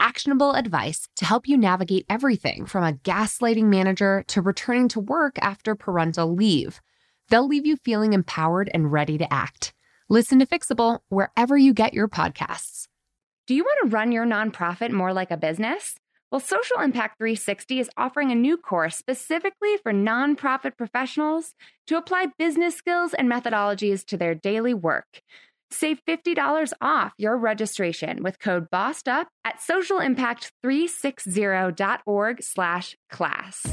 actionable advice to help you navigate everything from a gaslighting manager to returning to work after parental leave. They'll leave you feeling empowered and ready to act. Listen to Fixable wherever you get your podcasts. Do you want to run your nonprofit more like a business? Well, Social Impact 360 is offering a new course specifically for nonprofit professionals to apply business skills and methodologies to their daily work. Save $50 off your registration with code BOSSEDUP at socialimpact360.org slash class.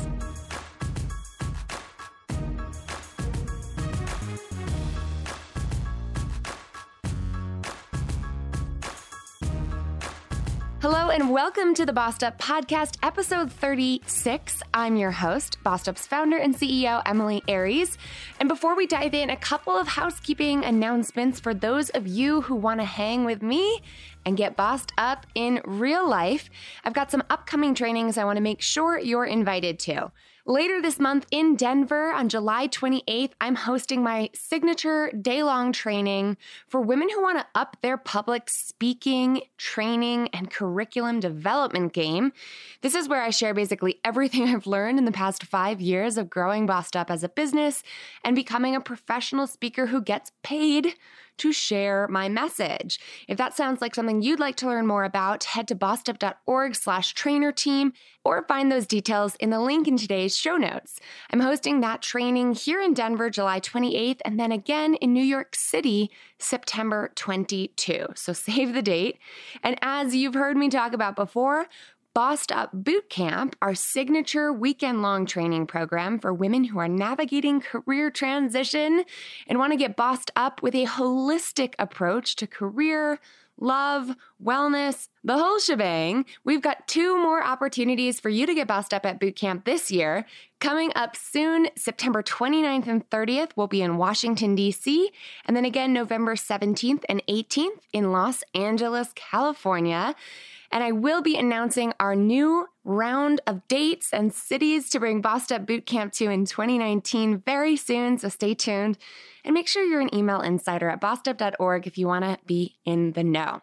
Hello and welcome to the Bossed Up Podcast, episode 36. I'm your host, Bossed Up's founder and CEO, Emilie Aries. And before we dive in, a couple of housekeeping announcements for those of you who want to hang with me and get bossed up in real life. I've got some upcoming trainings I want to make sure you're invited to. Later this month in Denver on July 28th, I'm hosting my signature day long training for women who want to up their public speaking, training, and curriculum development game. This is where I share basically everything I've learned in the past five years of growing Bossed Up as a business and becoming a professional speaker who gets paid to share my message. If that sounds like something you'd like to learn more about, head to bossedup.org slash trainer team or find those details in the link in today's show notes. I'm hosting that training here in Denver, July 28th, and then again in New York City, September 22. So save the date. And as you've heard me talk about before, Bossed Up Boot Camp, our signature weekend long training program for women who are navigating career transition and want to get bossed up with a holistic approach to career, love, wellness, the whole shebang. We've got two more opportunities for you to get bossed up at boot camp this year. Coming up soon, September 29th and 30th, we'll be in Washington, D.C., and then again November 17th and 18th in Los Angeles, California. And I will be announcing our new round of dates and cities to bring Bossed Up Bootcamp to in 2019 very soon. So stay tuned and make sure you're an email insider at bossedup.org if you want to be in the know.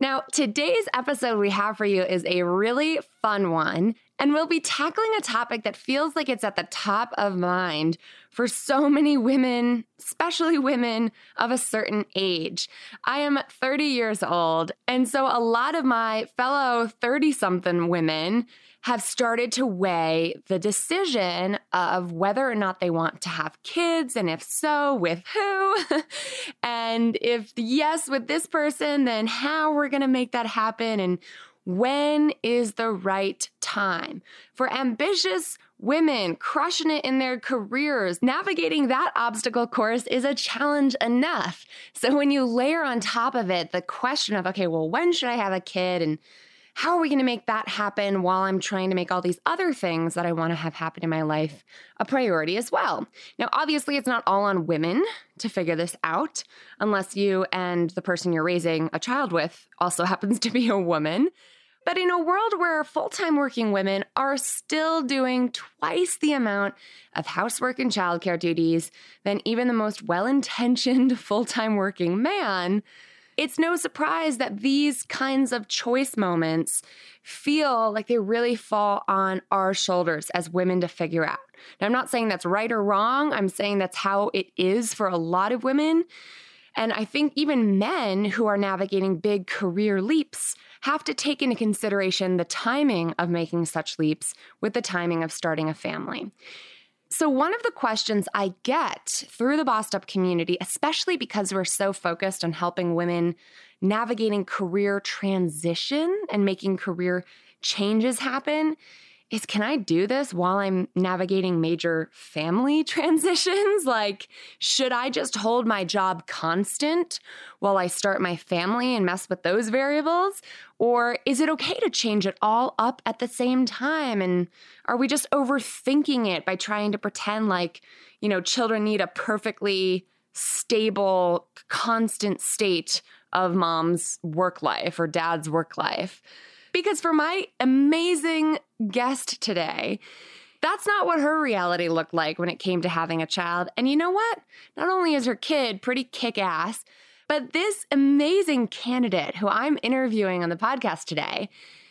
Now, today's episode we have for you is a really fun one, and we'll be tackling a topic that feels like it's at the top of mind for so many women, especially women of a certain age. I am 30 years old, and so a lot of my fellow 30 something women have started to weigh the decision of whether or not they want to have kids, and if so, with who. and if yes, with this person, then how we're to make that happen and when is the right time for ambitious women crushing it in their careers? Navigating that obstacle course is a challenge enough. So when you layer on top of it the question of, okay, well, when should I have a kid? And how are we going to make that happen while I'm trying to make all these other things that I want to have happen in my life a priority as well? Now, obviously, it's not all on women to figure this out, unless you and the person you're raising a child with also happens to be a woman. But in a world where full time working women are still doing twice the amount of housework and childcare duties than even the most well intentioned full time working man, it's no surprise that these kinds of choice moments feel like they really fall on our shoulders as women to figure out. Now, I'm not saying that's right or wrong, I'm saying that's how it is for a lot of women. And I think even men who are navigating big career leaps have to take into consideration the timing of making such leaps with the timing of starting a family. So, one of the questions I get through the Bossed Up community, especially because we're so focused on helping women navigating career transition and making career changes happen, is can I do this while I'm navigating major family transitions? Like, should I just hold my job constant while I start my family and mess with those variables? Or is it okay to change it all up at the same time? And are we just overthinking it by trying to pretend like, you know, children need a perfectly stable, constant state of mom's work life or dad's work life? Because for my amazing guest today, that's not what her reality looked like when it came to having a child. And you know what? Not only is her kid pretty kick ass, but this amazing candidate who I'm interviewing on the podcast today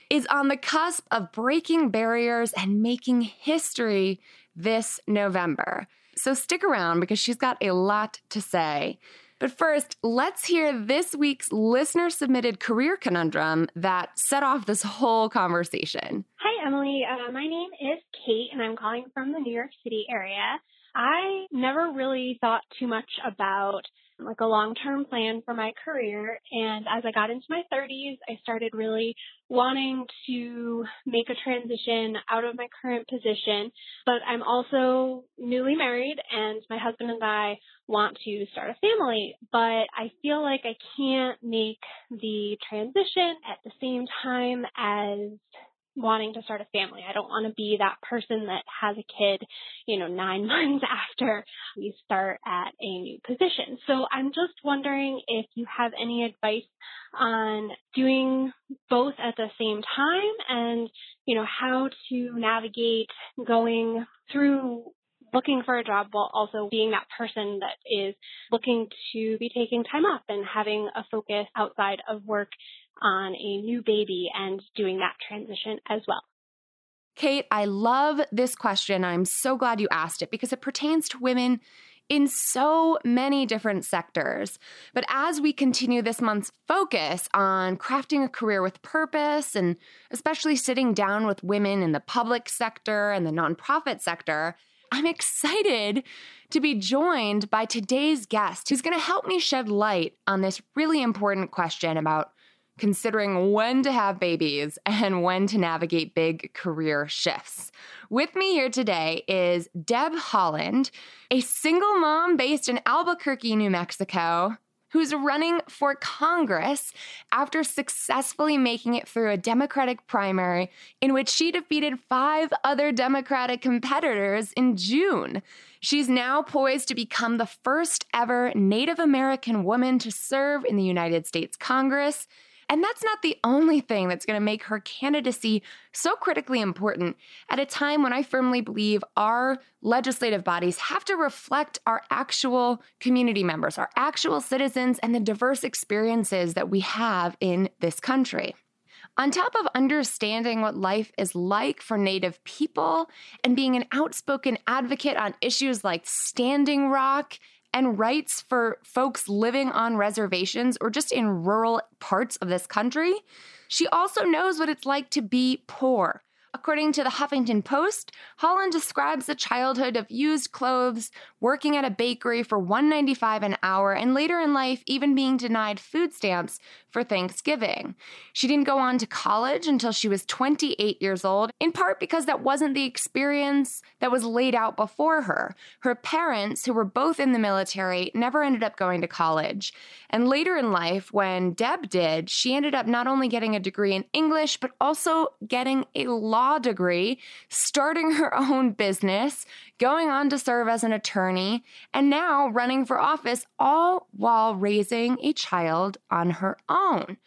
is on the cusp of breaking barriers and making history this November. So stick around because she's got a lot to say. But first, let's hear this week's listener submitted career conundrum that set off this whole conversation. Hi, Emily. Uh, my name is Kate, and I'm calling from the New York City area. I never really thought too much about like a long-term plan for my career. And as I got into my 30s, I started really wanting to make a transition out of my current position. But I'm also newly married and my husband and I want to start a family. But I feel like I can't make the transition at the same time as wanting to start a family. I don't want to be that person that has a kid, you know, nine months after we start at a new position. So I'm just wondering if you have any advice on doing both at the same time and, you know, how to navigate going through looking for a job while also being that person that is looking to be taking time off and having a focus outside of work on a new baby and doing that transition as well. Kate, I love this question. I'm so glad you asked it because it pertains to women in so many different sectors. But as we continue this month's focus on crafting a career with purpose and especially sitting down with women in the public sector and the nonprofit sector, I'm excited to be joined by today's guest who's going to help me shed light on this really important question about considering when to have babies and when to navigate big career shifts. With me here today is Deb Haaland, a single mom based in Albuquerque, New Mexico, who's running for Congress after successfully making it through a Democratic primary in which she defeated five other Democratic competitors in June. She's now poised to become the first ever Native American woman to serve in the United States Congress and that's not the only thing that's going to make her candidacy so critically important at a time when I firmly believe our legislative bodies have to reflect our actual community members, our actual citizens, and the diverse experiences that we have in this country. On top of understanding what life is like for Native people and being an outspoken advocate on issues like Standing Rock and rights for folks living on reservations or just in rural parts of this country. She also knows what it's like to be poor According to the Huffington Post, Haaland describes the childhood of used clothes, working at a bakery for $1.95 an hour, and later in life even being denied food stamps for Thanksgiving. She didn't go on to college until she was 28 years old, in part because that wasn't the experience that was laid out before her. Her parents, who were both in the military, never ended up going to college. And later in life, when Deb did, she ended up not only getting a degree in English, but also getting a law law degree, starting her own business, going on to serve as an attorney, and now running for office, all while raising a child on her own.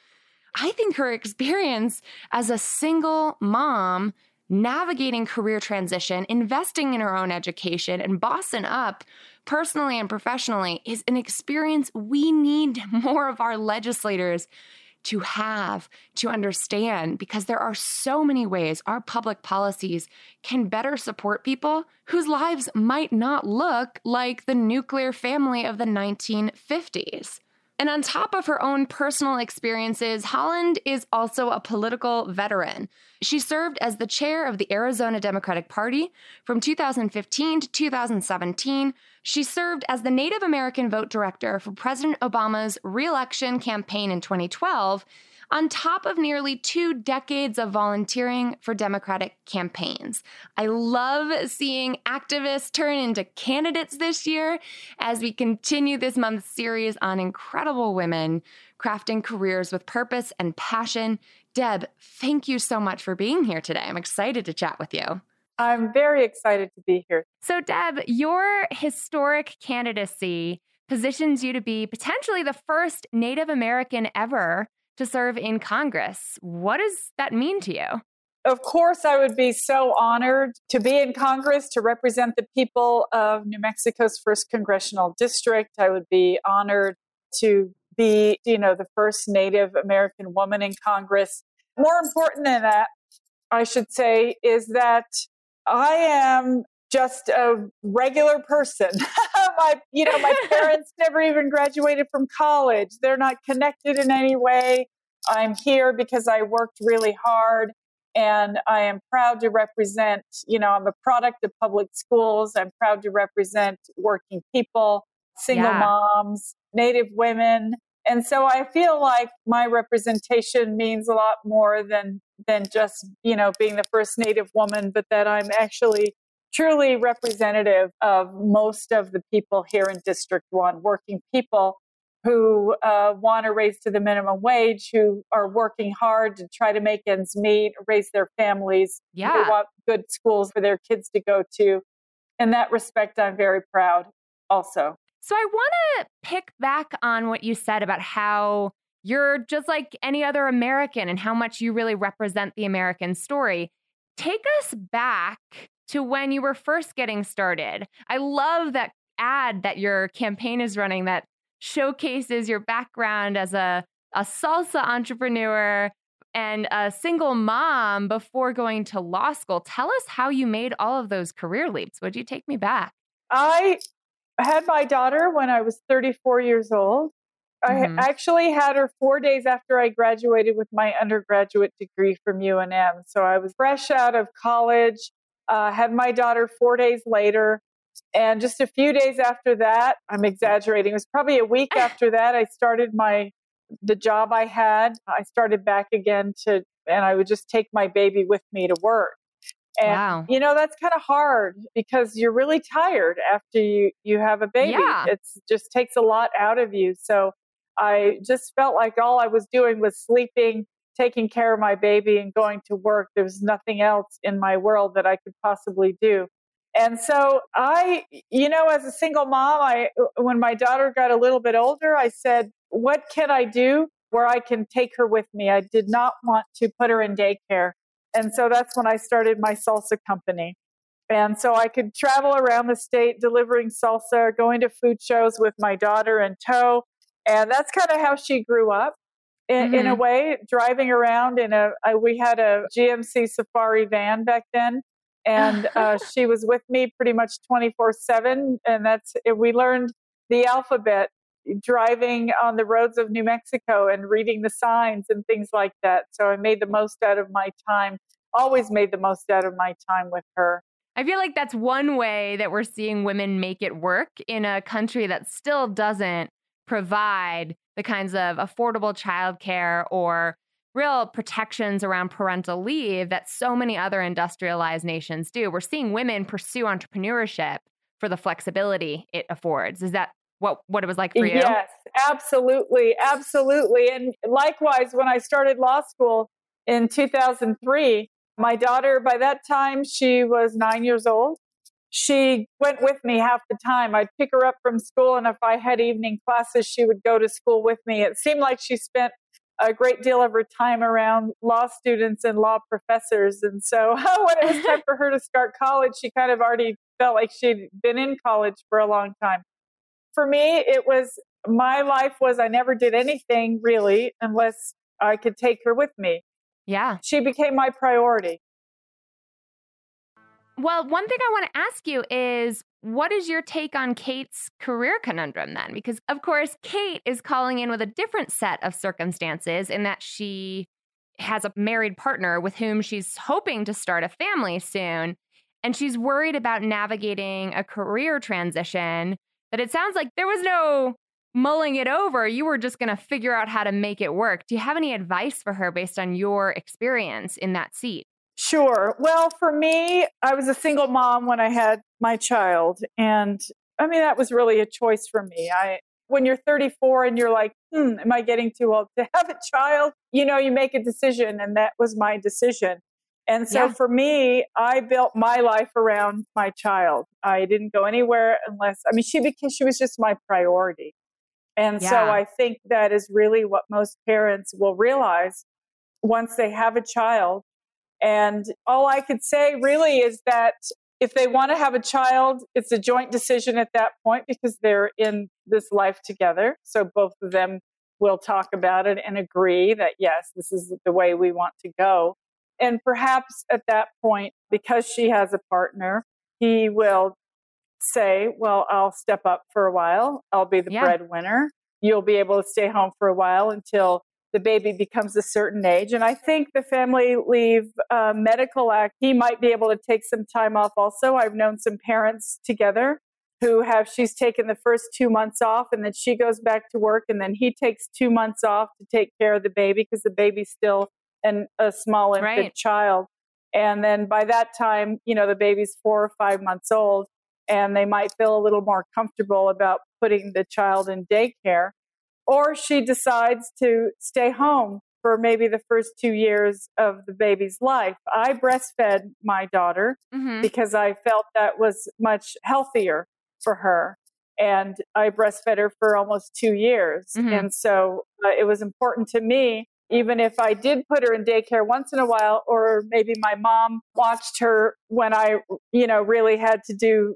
I think her experience as a single mom navigating career transition, investing in her own education, and bossing up personally and professionally is an experience we need more of our legislators to have, to understand, because there are so many ways our public policies can better support people whose lives might not look like the nuclear family of the 1950s. And on top of her own personal experiences, Haaland is also a political veteran. She served as the chair of the Arizona Democratic Party from 2015 to 2017. She served as the Native American vote director for President Obama's reelection campaign in 2012 on top of nearly two decades of volunteering for Democratic campaigns. I love seeing activists turn into candidates this year as we continue this month's series on incredible women crafting careers with purpose and passion. Deb, thank you so much for being here today. I'm excited to chat with you. I'm very excited to be here. So, Deb, your historic candidacy positions you to be potentially the first Native American ever to serve in Congress. What does that mean to you? Of course, I would be so honored to be in Congress to represent the people of New Mexico's first congressional district. I would be honored to be, you know, the first Native American woman in Congress. More important than that, I should say, is that I am just a regular person. my, you know, my parents never even graduated from college. They're not connected in any way. I'm here because I worked really hard and I am proud to represent, you know, I'm a product of public schools. I'm proud to represent working people, single yeah. moms, native women. And so I feel like my representation means a lot more than than just, you know, being the first native woman, but that I'm actually truly representative of most of the people here in District 1, working people who uh, want to raise to the minimum wage, who are working hard to try to make ends meet, raise their families, yeah. who want good schools for their kids to go to. In that respect, I'm very proud also. So I want to pick back on what you said about how you're just like any other American and how much you really represent the American story. Take us back to when you were first getting started. I love that ad that your campaign is running that showcases your background as a, a salsa entrepreneur and a single mom before going to law school. Tell us how you made all of those career leaps. Would you take me back? I had my daughter when I was 34 years old. Mm-hmm. I actually had her four days after I graduated with my undergraduate degree from UNM. So I was fresh out of college uh, had my daughter four days later. And just a few days after that, I'm exaggerating, it was probably a week after that, I started my the job I had. I started back again to, and I would just take my baby with me to work. And wow. you know that's kind of hard because you're really tired after you you have a baby. Yeah. It's just takes a lot out of you. So I just felt like all I was doing was sleeping taking care of my baby and going to work. There was nothing else in my world that I could possibly do. And so I, you know, as a single mom, I, uh, when my daughter got a little bit older, I said, what can I do where I can take her with me? I did not want to put her in daycare. And so that's when I started my salsa company. And so I could travel around the state delivering salsa, going to food shows with my daughter in tow. And that's kind of how she grew up in, mm-hmm. in a mm-hmm. way, driving around in a, a, we had a GMC Safari van back then. And uh, she was with me pretty much 24 7. And that's, we learned the alphabet driving on the roads of New Mexico and reading the signs and things like that. So I made the most out of my time, always made the most out of my time with her. I feel like that's one way that we're seeing women make it work in a country that still doesn't provide the kinds of affordable childcare or real protections around parental leave that so many other industrialized nations do. We're seeing women pursue entrepreneurship for the flexibility it affords. Is that what what it was like for you? Yes, absolutely, absolutely. And likewise, when I started law school in 2003, my daughter by that time she was nine years old, she went with me half the time. I'd pick her up from school, and if I had evening classes, she would go to school with me. It seemed like she spent a great deal of her time around law students and law professors. And so when it was time for her to start college, she kind of already felt like she'd been in college for a long time. For me, it was my life was I never did anything really unless I could take her with me. Yeah. She became my priority. Well, one thing I want to ask you is what is your take on Kate's career conundrum then? Because, of course, Kate is calling in with a different set of circumstances in that she has a married partner with whom she's hoping to start a family soon. And she's worried about navigating a career transition that it sounds like there was no mulling it over. You were just going to figure out how to make it work. Do you have any advice for her based on your experience in that seat? Sure. Well, for me, I was a single mom when I had my child. And I mean, that was really a choice for me. I, when you're 34 and you're like, hmm, am I getting too old to have a child? You know, you make a decision, and that was my decision. And so yeah. for me, I built my life around my child. I didn't go anywhere unless, I mean, she because she was just my priority. And yeah. so I think that is really what most parents will realize once they have a child. And all I could say really is that if they want to have a child, it's a joint decision at that point because they're in this life together. So both of them will talk about it and agree that, yes, this is the way we want to go. And perhaps at that point, because she has a partner, he will say, Well, I'll step up for a while. I'll be the yeah. breadwinner. You'll be able to stay home for a while until the baby becomes a certain age. And I think the Family Leave uh, Medical Act, he might be able to take some time off also. I've known some parents together who have, she's taken the first two months off and then she goes back to work and then he takes two months off to take care of the baby because the baby's still an, a small infant right. child. And then by that time, you know, the baby's four or five months old and they might feel a little more comfortable about putting the child in daycare. Or she decides to stay home for maybe the first two years of the baby's life. I breastfed my daughter mm-hmm. because I felt that was much healthier for her. And I breastfed her for almost two years. Mm-hmm. And so uh, it was important to me even if I did put her in daycare once in a while, or maybe my mom watched her when I, you know, really had to do,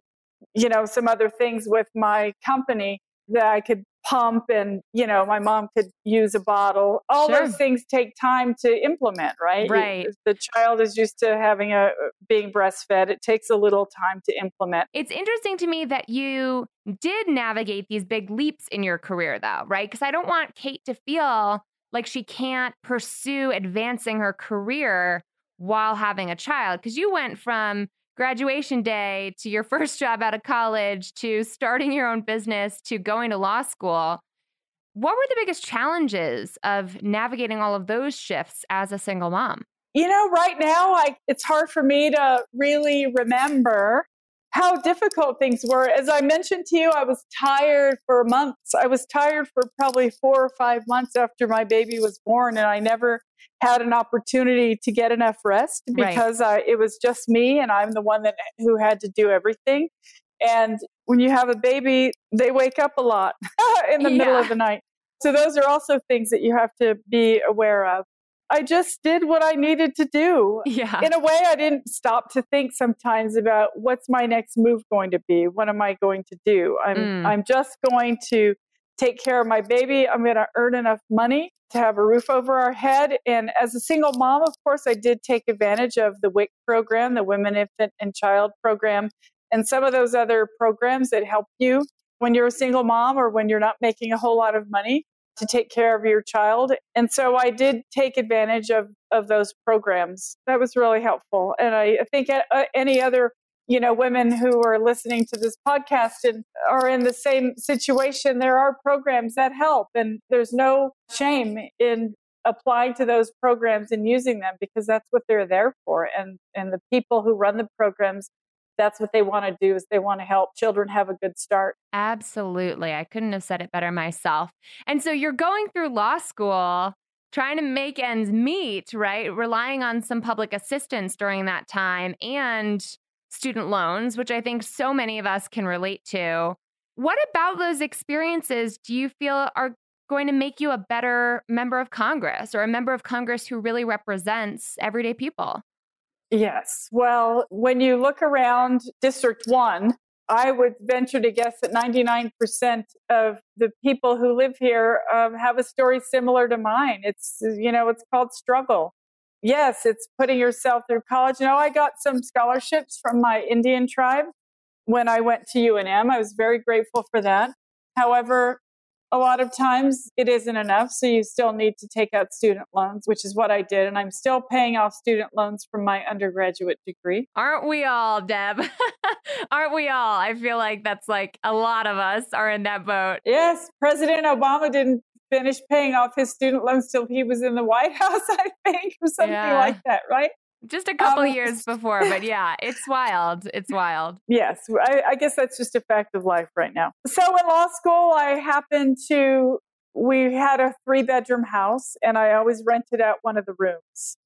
you know, some other things with my company that I could pump and, you know, my mom could use a bottle. All sure. those things take time to implement, right? Right. the child is used to having a uh, being breastfed. It takes a little time to implement. It's interesting to me that you did navigate these big leaps in your career though, right? Because I don't want Kate to feel like she can't pursue advancing her career while having a child because you went from graduation day to your first job out of college to starting your own business to going to law school. What were the biggest challenges of navigating all of those shifts as a single mom? You know, right now, I, it's hard for me to really remember how difficult things were. As I mentioned to you, I was tired for months. I was tired for probably four or five months after my baby was born, and I never had an opportunity to get enough rest because right. it was just me, and I'm the one that who had to do everything. And when you have a baby, they wake up a lot in the yeah. middle of the night. So those are also things that you have to be aware of. I just did what I needed to do. Yeah. In a way, I didn't stop to think sometimes about what's my next move going to be? What am I going to do? I'm mm. I'm just going to take care of my baby. I'm going to earn enough money to have a roof over our head. And as a single mom, of course, I did take advantage of the WIC program, the Women, Infant, and Child program, and some of those other programs that help you when you're a single mom or when you're not making a whole lot of money to take care of your child. And so I did take advantage of, of those programs. That was really helpful. And I, think uh, any other you know women who are listening to this podcast and are in the same situation there are programs that help and there's no shame in applying to those programs and using them because that's what they're there for and and the people who run the programs that's what they want to do is they want to help children have a good start. Absolutely. I couldn't have said it better myself. And so you're going through law school trying to make ends meet, right? Relying on some public assistance during that time and student loans, which I think so many of us can relate to. What about those experiences do you feel are going to make you a better member of Congress or a member of Congress who really represents everyday people? Yes. Well, when you look around District 1, I would venture to guess that 99% of the people who live here um, have a story similar to mine. It's, you know, it's called struggle. Yes, it's putting yourself through college. You know, I got some scholarships from my Indian tribe when I went to UNM. I was very grateful for that. However, a lot of times it isn't enough. So you still need to take out student loans, which is what I did. And I'm still paying off student loans from my undergraduate degree. Aren't we all, Deb? Aren't we all? I feel like that's like a lot of us are in that boat. Yes. President Obama didn't finish paying off his student loans till he was in the White House, I think, or something yeah. like that, right? Just a couple um, years before, but yeah, it's wild. It's wild. Yes, I, I guess that's just a fact of life right now. So in law school, I happened to, we had a three bedroom house, and I always rented out one of the rooms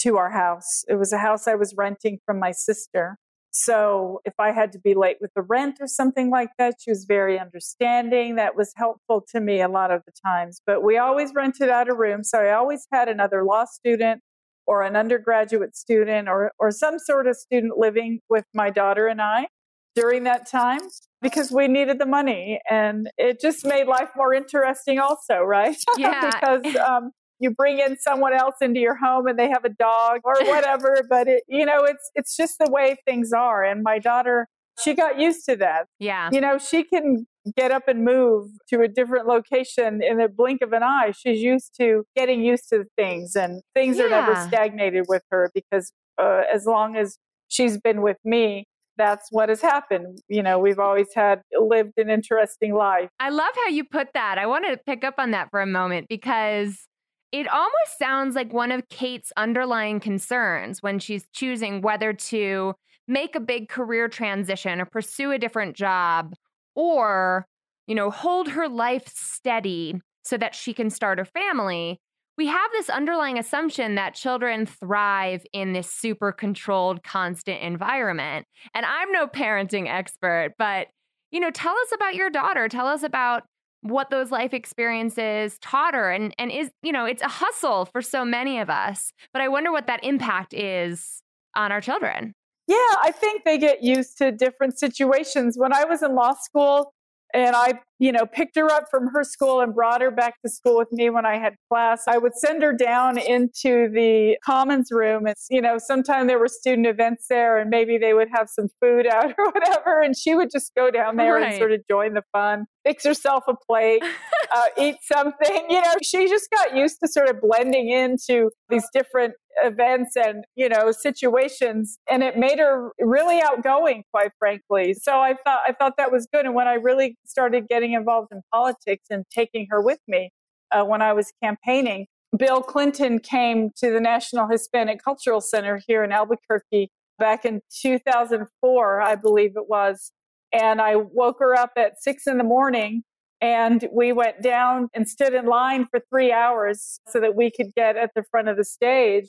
to our house. It was a house I was renting from my sister. So if I had to be late with the rent or something like that, she was very understanding. That was helpful to me a lot of the times. But we always rented out a room. So I always had another law student or an undergraduate student or, or some sort of student living with my daughter and I during that time because we needed the money and it just made life more interesting also right? Yeah. Because um, you bring in someone else into your home and they have a dog or whatever but it you know it's it's just the way things are and my daughter she got used to that. Yeah. You know she can get up and move to a different location in a blink of an eye. She's used to getting used to things, and things yeah. are never stagnated with her because uh, as long as she's been with me, that's what has happened. You know, we've always had lived an interesting life. I love how you put that. I want to pick up on that for a moment because it almost sounds like one of Kate's underlying concerns when she's choosing whether to make a big career transition or pursue a different job or, you know, hold her life steady so that she can start her family, we have this underlying assumption that children thrive in this super controlled, constant environment. And I'm no parenting expert, but, you know, tell us about your daughter. Tell us about what those life experiences taught her and and is you know it's a hustle for so many of us but i wonder what that impact is on our children yeah, I think they get used to different situations. When I was in law school and I, you know, picked her up from her school and brought her back to school with me when I had class, I would send her down into the commons room. It's, you know, sometimes there were student events there and maybe they would have some food out or whatever. And she would just go down there right. and sort of join the fun, fix herself a plate, uh, eat something. You know, she just got used to sort of blending into these different events and you know situations and it made her really outgoing quite frankly so i thought i thought that was good and when i really started getting involved in politics and taking her with me uh, when i was campaigning bill clinton came to the national hispanic cultural center here in albuquerque back in 2004 i believe it was and i woke her up at six in the morning and we went down and stood in line for three hours so that we could get at the front of the stage.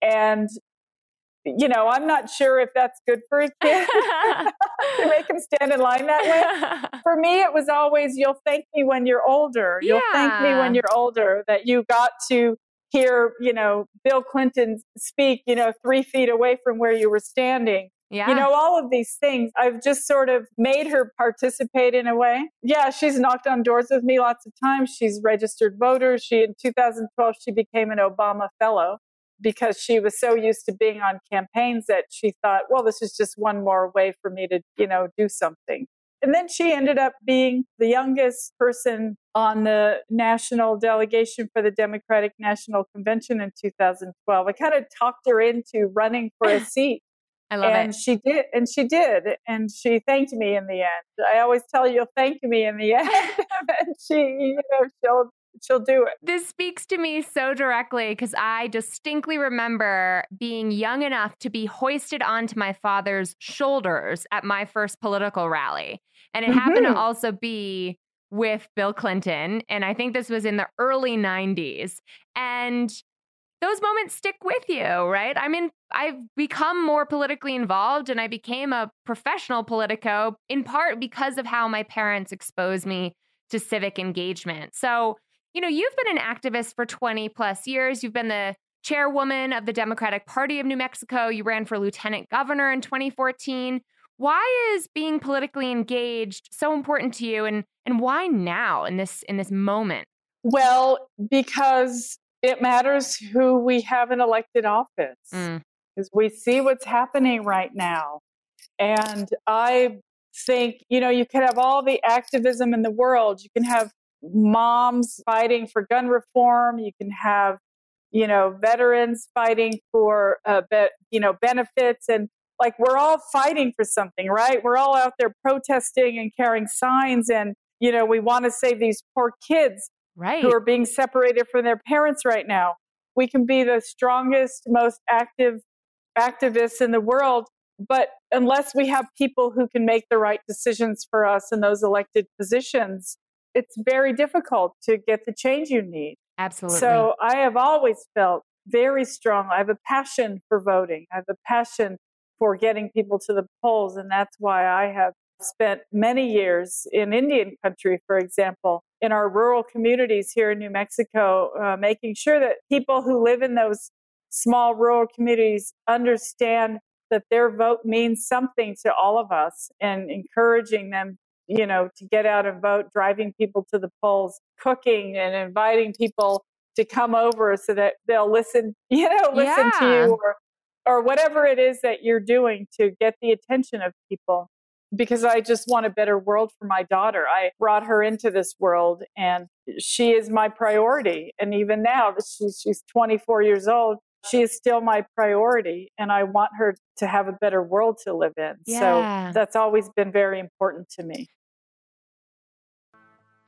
And, you know, I'm not sure if that's good for a kid to make him stand in line that way. For me, it was always, you'll thank me when you're older. You'll yeah. thank me when you're older that you got to hear, you know, Bill Clinton speak, you know, three feet away from where you were standing. Yeah. You know, all of these things, I've just sort of made her participate in a way. Yeah, she's knocked on doors with me lots of times. She's registered voter. She, in 2012, she became an Obama Fellow because she was so used to being on campaigns that she thought, well, this is just one more way for me to, you know, do something. And then she ended up being the youngest person on the national delegation for the Democratic National Convention in 2012. I kind of talked her into running for a seat. I love and it. she did, and she did, and she thanked me in the end. I always tell you, you'll thank me in the end, and she, you know, she'll she'll do it. This speaks to me so directly because I distinctly remember being young enough to be hoisted onto my father's shoulders at my first political rally. And it mm-hmm. happened to mm-hmm. also be with Bill Clinton. And I think this was in the early 90s. And those moments stick with you, right? I mean, I've become more politically involved and I became a professional politico in part because of how my parents exposed me to civic engagement. So you know, you've been an activist for 20 plus years. You've been the chairwoman of the Democratic Party of New Mexico. You ran for lieutenant governor in 2014. Why is being politically engaged so important to you and and why now in this in this moment? Well, because it matters who we have in elected office. Mm. Because we see what's happening right now. And I think, you know, you can have all the activism in the world. You can have moms fighting for gun reform. You can have, you know, veterans fighting for, uh, be, you know, benefits. And like we're all fighting for something, right? We're all out there protesting and carrying signs. And, you know, we want to save these poor kids right. who are being separated from their parents right now. We can be the strongest, most active activists in the world. But unless we have people who can make the right decisions for us in those elected positions, it's very difficult to get the change you need. Absolutely. So I have always felt very strong. I have a passion for voting. I have a passion for getting people to the polls. And that's why I have spent many years in Indian country, for example, in our rural communities here in New Mexico, uh, making sure that people who live in those small rural communities understand that their vote means something to all of us and encouraging them you know to get out and vote driving people to the polls cooking and inviting people to come over so that they'll listen you know listen yeah. to you or or whatever it is that you're doing to get the attention of people because I just want a better world for my daughter. I brought her into this world and she is my priority. And even now, she's, she's 24 years old she is still my priority and I want her to have a better world to live in. Yeah. So that's always been very important to me.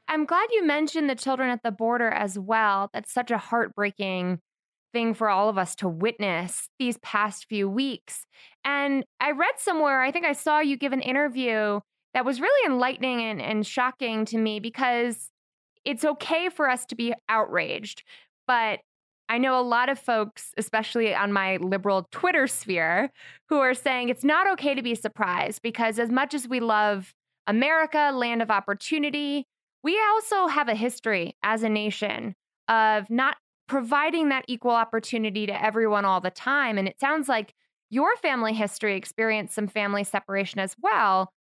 I'm glad you mentioned the children at the border as well. That's such a heartbreaking thing for all of us to witness these past few weeks. And I read somewhere, I think I saw you give an interview that was really enlightening and, and shocking to me because it's okay for us to be outraged, but I know a lot of folks, especially on my liberal Twitter sphere, who are saying it's not okay to be surprised because as much as we love America, land of opportunity, we also have a history as a nation of not providing that equal opportunity to everyone all the time. And it sounds like your family history experienced some family separation as well.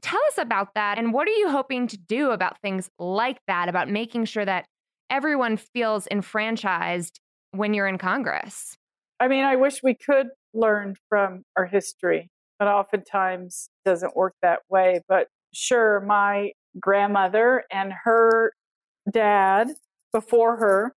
Tell us about that. And what are you hoping to do about things like that, about making sure that everyone feels enfranchised when you're in Congress. I mean, I wish we could learn from our history, but oftentimes doesn't work that way. But sure, my grandmother and her dad before her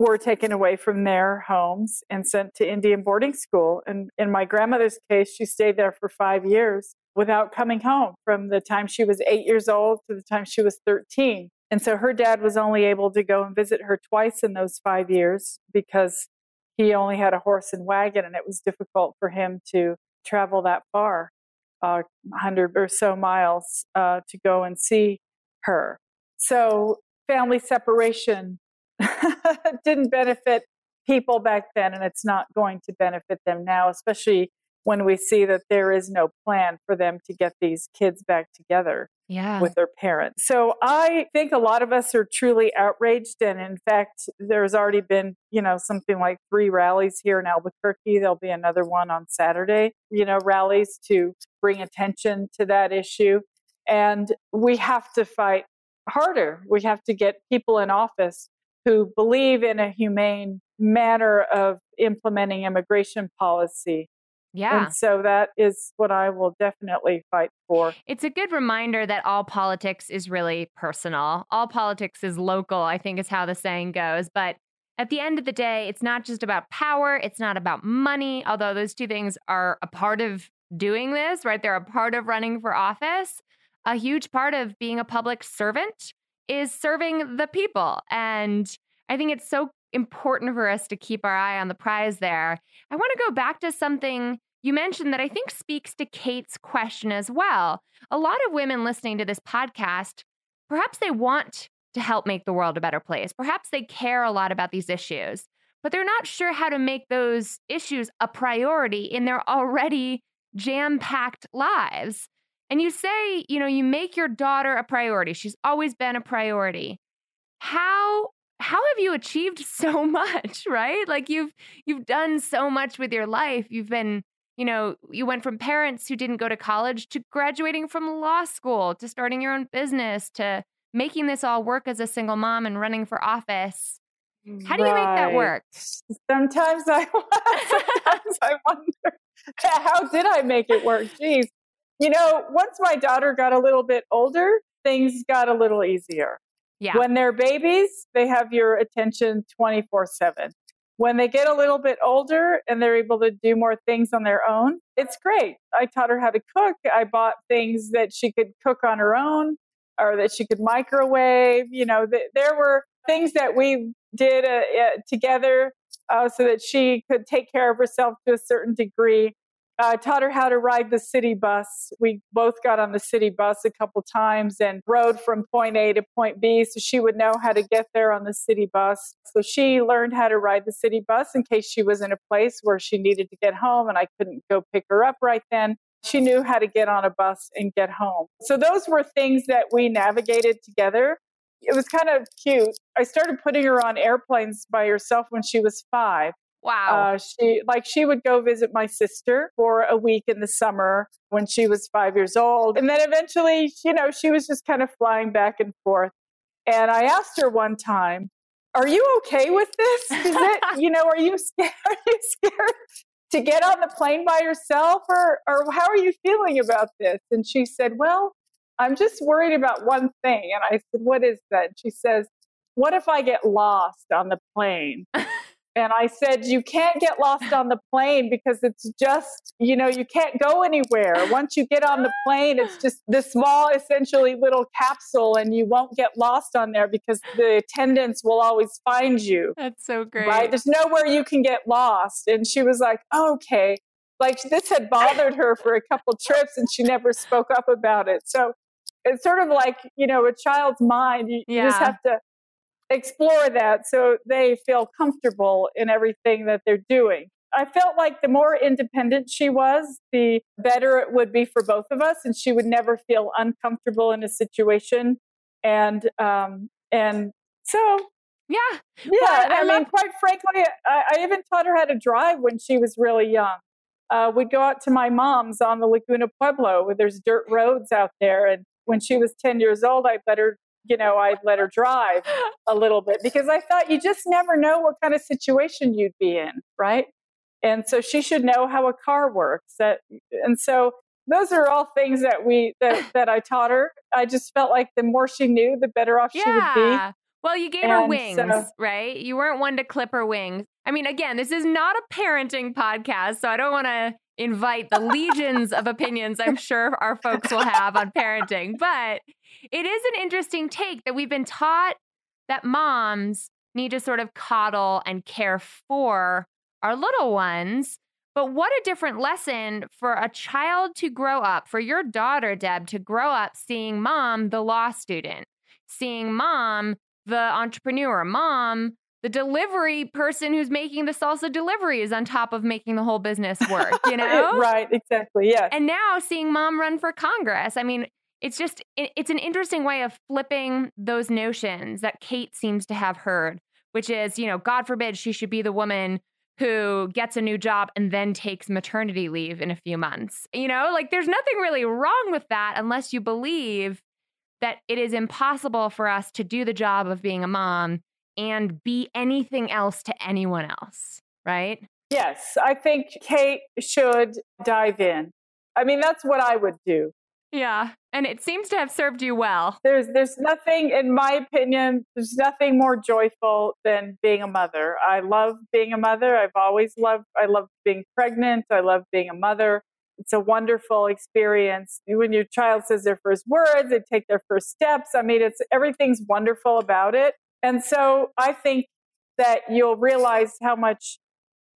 were taken away from their homes and sent to Indian boarding school. And in my grandmother's case, she stayed there for five years without coming home from the time she was eight years old to the time she was 13. And so her dad was only able to go and visit her twice in those five years because he only had a horse and wagon, and it was difficult for him to travel that far, uh, 100 or so miles, uh, to go and see her. So family separation didn't benefit people back then, and it's not going to benefit them now, especially when we see that there is no plan for them to get these kids back together yeah. with their parents. So I think a lot of us are truly outraged. And in fact, there's already been, you know, something like three rallies here in Albuquerque. There'll be another one on Saturday, you know, rallies to bring attention to that issue. And we have to fight harder. We have to get people in office who believe in a humane manner of implementing immigration policy yeah. And so that is what I will definitely fight for. It's a good reminder that all politics is really personal. All politics is local, I think is how the saying goes. But at the end of the day, it's not just about power, it's not about money, although those two things are a part of doing this, right? They're a part of running for office. A huge part of being a public servant is serving the people. And I think it's so important for us to keep our eye on the prize there. I want to go back to something you mentioned that I think speaks to Kate's question as well. A lot of women listening to this podcast, perhaps they want to help make the world a better place. Perhaps they care a lot about these issues, but they're not sure how to make those issues a priority in their already jam packed lives. And you say, you know, you make your daughter a priority. She's always been a priority. How how have you achieved so much, right? Like you've you've done so much with your life. You've been, you know, you went from parents who didn't go to college to graduating from law school to starting your own business to making this all work as a single mom and running for office. How do you right. make that work? Sometimes I sometimes I wonder how did I make it work? Geez. You know, once my daughter got a little bit older, things got a little easier Yeah. When they're babies, they have your attention 24 7. When they get a little bit older and they're able to do more things on their own, it's great. I taught her how to cook. I bought things that she could cook on her own or that she could microwave. You know, th- there were things that we did uh, uh, together uh, so that she could take care of herself to a certain degree. I taught her how to ride the city bus. We both got on the city bus a couple times and rode from point A to point B so she would know how to get there on the city bus. So she learned how to ride the city bus in case she was in a place where she needed to get home and I couldn't go pick her up right then. She knew how to get on a bus and get home. So those were things that we navigated together. It was kind of cute. I started putting her on airplanes by herself when she was five. Wow. Uh, she like she would go visit my sister for a week in the summer when she was five years old, and then eventually, you know, she was just kind of flying back and forth. And I asked her one time, "Are you okay with this? Is it, you know, are you scared? Are you scared to get on the plane by yourself, or or how are you feeling about this?" And she said, "Well, I'm just worried about one thing." And I said, "What is that?" And she says, "What if I get lost on the plane?" And I said, You can't get lost on the plane because it's just, you know, you can't go anywhere. Once you get on the plane, it's just this small, essentially little capsule, and you won't get lost on there because the attendants will always find you. That's so great. Right? There's nowhere you can get lost. And she was like, Okay. Like this had bothered her for a couple trips and she never spoke up about it. So it's sort of like, you know, a child's mind. You, Yeah. you just have to explore that so they feel comfortable in everything that they're doing. I felt like the more independent she was, the better it would be for both of us, and she would never feel uncomfortable in a situation. And um, and so, yeah. yeah, Well, I I, mean, quite frankly, I, I even taught her how to drive when she was really young. Uh, we'd go out to my mom's on the Laguna Pueblo, where there's dirt roads out there, and when she was ten years old, I let her, you know, I'd let her drive a little bit because I thought you just never know what kind of situation you'd be in, right? And so she should know how a car works. That and so those are all things that we that, that I taught her. I just felt like the more she knew, the better off she would be. Well, you gave her wings, so- right? You weren't one to clip her wings. I mean, again, this is not a parenting podcast, so I don't want to invite the legions of opinions I'm sure our folks will have on parenting. But it is an interesting take that we've been taught that moms need to sort of coddle and care for our little ones. But what a different lesson for a child to grow up, for your daughter, Deb, to grow up seeing mom, the law student, seeing mom, the entrepreneur, mom, the delivery person who's making the salsa delivery is on top of making the whole business work, you know? right, exactly. Yes. And now seeing mom run for Congress. I mean, it's just, it- it's an interesting way of flipping those notions that Kate seems to have heard, which is, you know, God forbid she should be the woman who gets a new job and then takes maternity leave in a few months. You know, like there's nothing really wrong with that unless you believe that it is impossible for us to do the job of being a mom and be anything else to anyone else, right? Yes, I think Kate should dive in. I mean, that's what I would do. Yeah. And it seems to have served you well. There's there's nothing in my opinion, there's nothing more joyful than being a mother. I love being a mother. I've always loved I love being pregnant. I love being a mother. It's a wonderful experience. When your child says their first words, they take their first steps. I mean, it's everything's wonderful about it. And so I think that you'll realize how much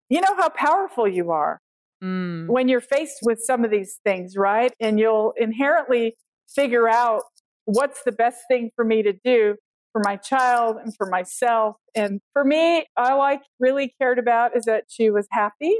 you know how powerful you are Mm. when you're faced with some of these things, right? And you'll inherently figure out what's the best thing for me to do for my child and for myself. And for me, all I really cared about is that she was happy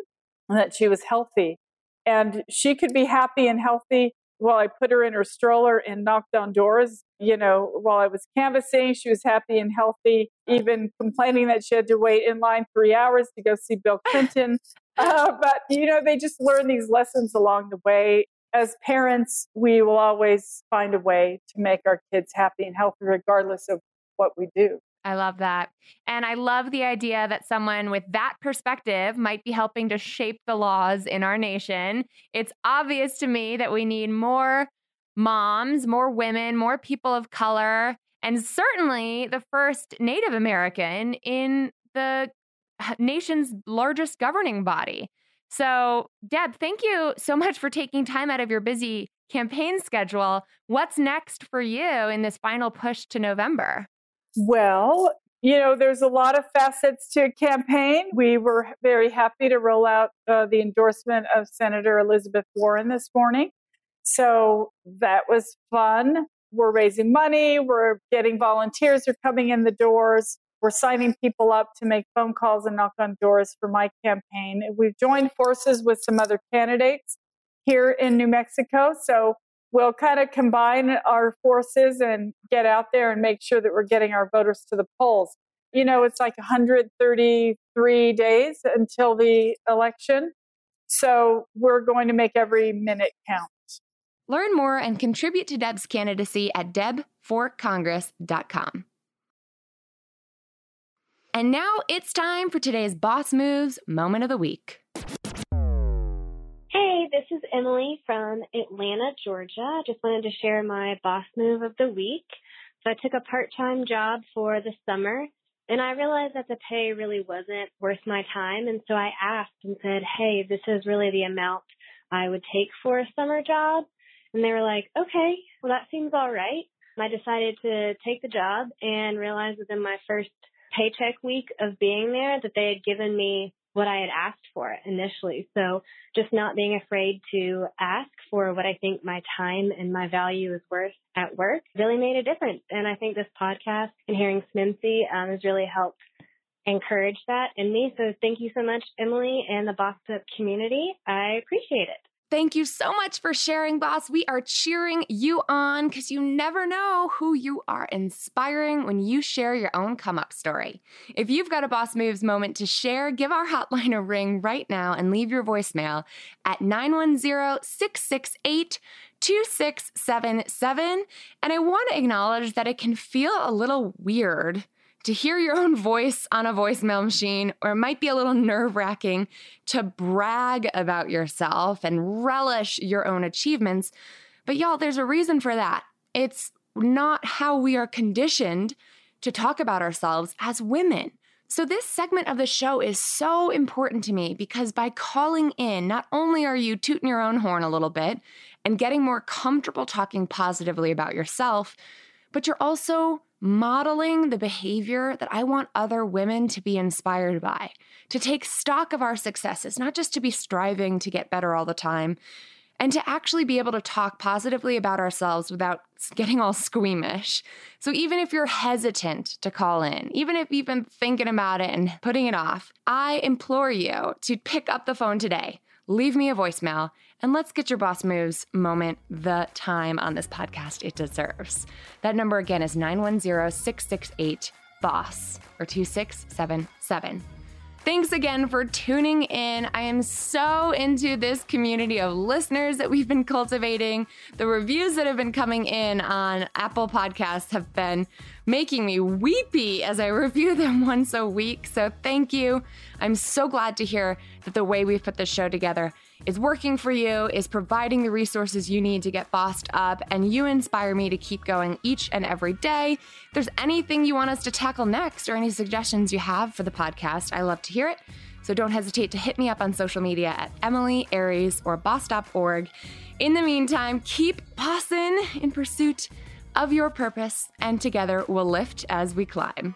and that she was healthy. And she could be happy and healthy while I put her in her stroller and knocked on doors. You know, while I was canvassing, she was happy and healthy, even complaining that she had to wait in line three hours to go see Bill Clinton. Uh, but, you know, they just learn these lessons along the way. As parents, we will always find a way to make our kids happy and healthy, regardless of what we do. I love that. And I love the idea that someone with that perspective might be helping to shape the laws in our nation. It's obvious to me that we need more moms, more women, more people of color, and certainly the first Native American in the nation's largest governing body. So, Deb, thank you so much for taking time out of your busy campaign schedule. What's next for you in this final push to November? Well, you know, there's a lot of facets to a campaign. We were very happy to roll out uh, the endorsement of Senator Elizabeth Warren this morning. So that was fun. We're raising money, we're getting volunteers are coming in the doors. We're signing people up to make phone calls and knock on doors for my campaign. We've joined forces with some other candidates here in New Mexico. So we'll kind of combine our forces and get out there and make sure that we're getting our voters to the polls. You know, it's like 133 days until the election. So we're going to make every minute count. Learn more and contribute to Deb's candidacy at debforcongress.com. And now it's time for today's Boss Moves Moment of the Week. This is Emily from Atlanta, Georgia. Just wanted to share my boss move of the week. So I took a part-time job for the summer and I realized that the pay really wasn't worth my time. And so I asked and said, Hey, this is really the amount I would take for a summer job. And they were like, okay, well, that seems all right. I decided to take the job and realized within my first paycheck week of being there that they had given me what I had asked for initially. So just not being afraid to ask for what I think my time and my value is worth at work really made a difference. And I think this podcast and hearing Smincy um, has really helped encourage that in me. So thank you so much, Emilie and the Bossed Up community. I appreciate it. Thank you so much for sharing, boss. We are cheering you on because you never know who you are inspiring when you share your own come up story. If you've got a Boss Moves moment to share, give our hotline a ring right now and leave your voicemail at 910 668 2677. And I want to acknowledge that it can feel a little weird to hear your own voice on a voicemail machine, or it might be a little nerve wracking to brag about yourself and relish your own achievements. But y'all, there's a reason for that. It's not how we are conditioned to talk about ourselves as women. So, this segment of the show is so important to me because by calling in, not only are you tooting your own horn a little bit and getting more comfortable talking positively about yourself, but you're also modeling the behavior that I want other women to be inspired by, to take stock of our successes, not just to be striving to get better all the time, and to actually be able to talk positively about ourselves without getting all squeamish. So, even if you're hesitant to call in, even if you've been thinking about it and putting it off, I implore you to pick up the phone today leave me a voicemail, and let's get your boss moves moment the time on this podcast it deserves. That number again is 910 668 BOSS or 2677. Thanks again for tuning in. I am so into this community of listeners that we've been cultivating. The reviews that have been coming in on Apple Podcasts have been making me weepy as I review them once a week. So thank you. I'm so glad to hear that the way we've put this show together is working for you, is providing the resources you need to get bossed up, and you inspire me to keep going each and every day. If there's anything you want us to tackle next or any suggestions you have for the podcast, I love to hear it. So don't hesitate to hit me up on social media at Emilie Aries or boss.org. In the meantime, keep bossing in pursuit of your purpose, and together we'll lift as we climb.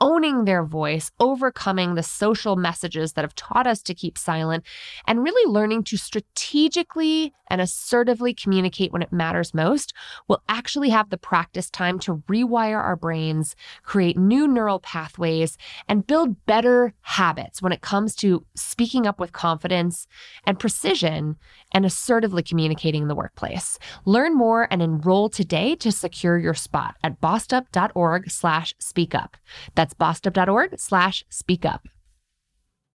owning their voice, overcoming the social messages that have taught us to keep silent, and really learning to strategically and assertively communicate when it matters most, will actually have the practice time to rewire our brains, create new neural pathways, and build better habits when it comes to speaking up with confidence and precision and assertively communicating in the workplace. Learn more and enroll today to secure your spot at bossedup.org slash speak up. That's bossedup.org slash speak up.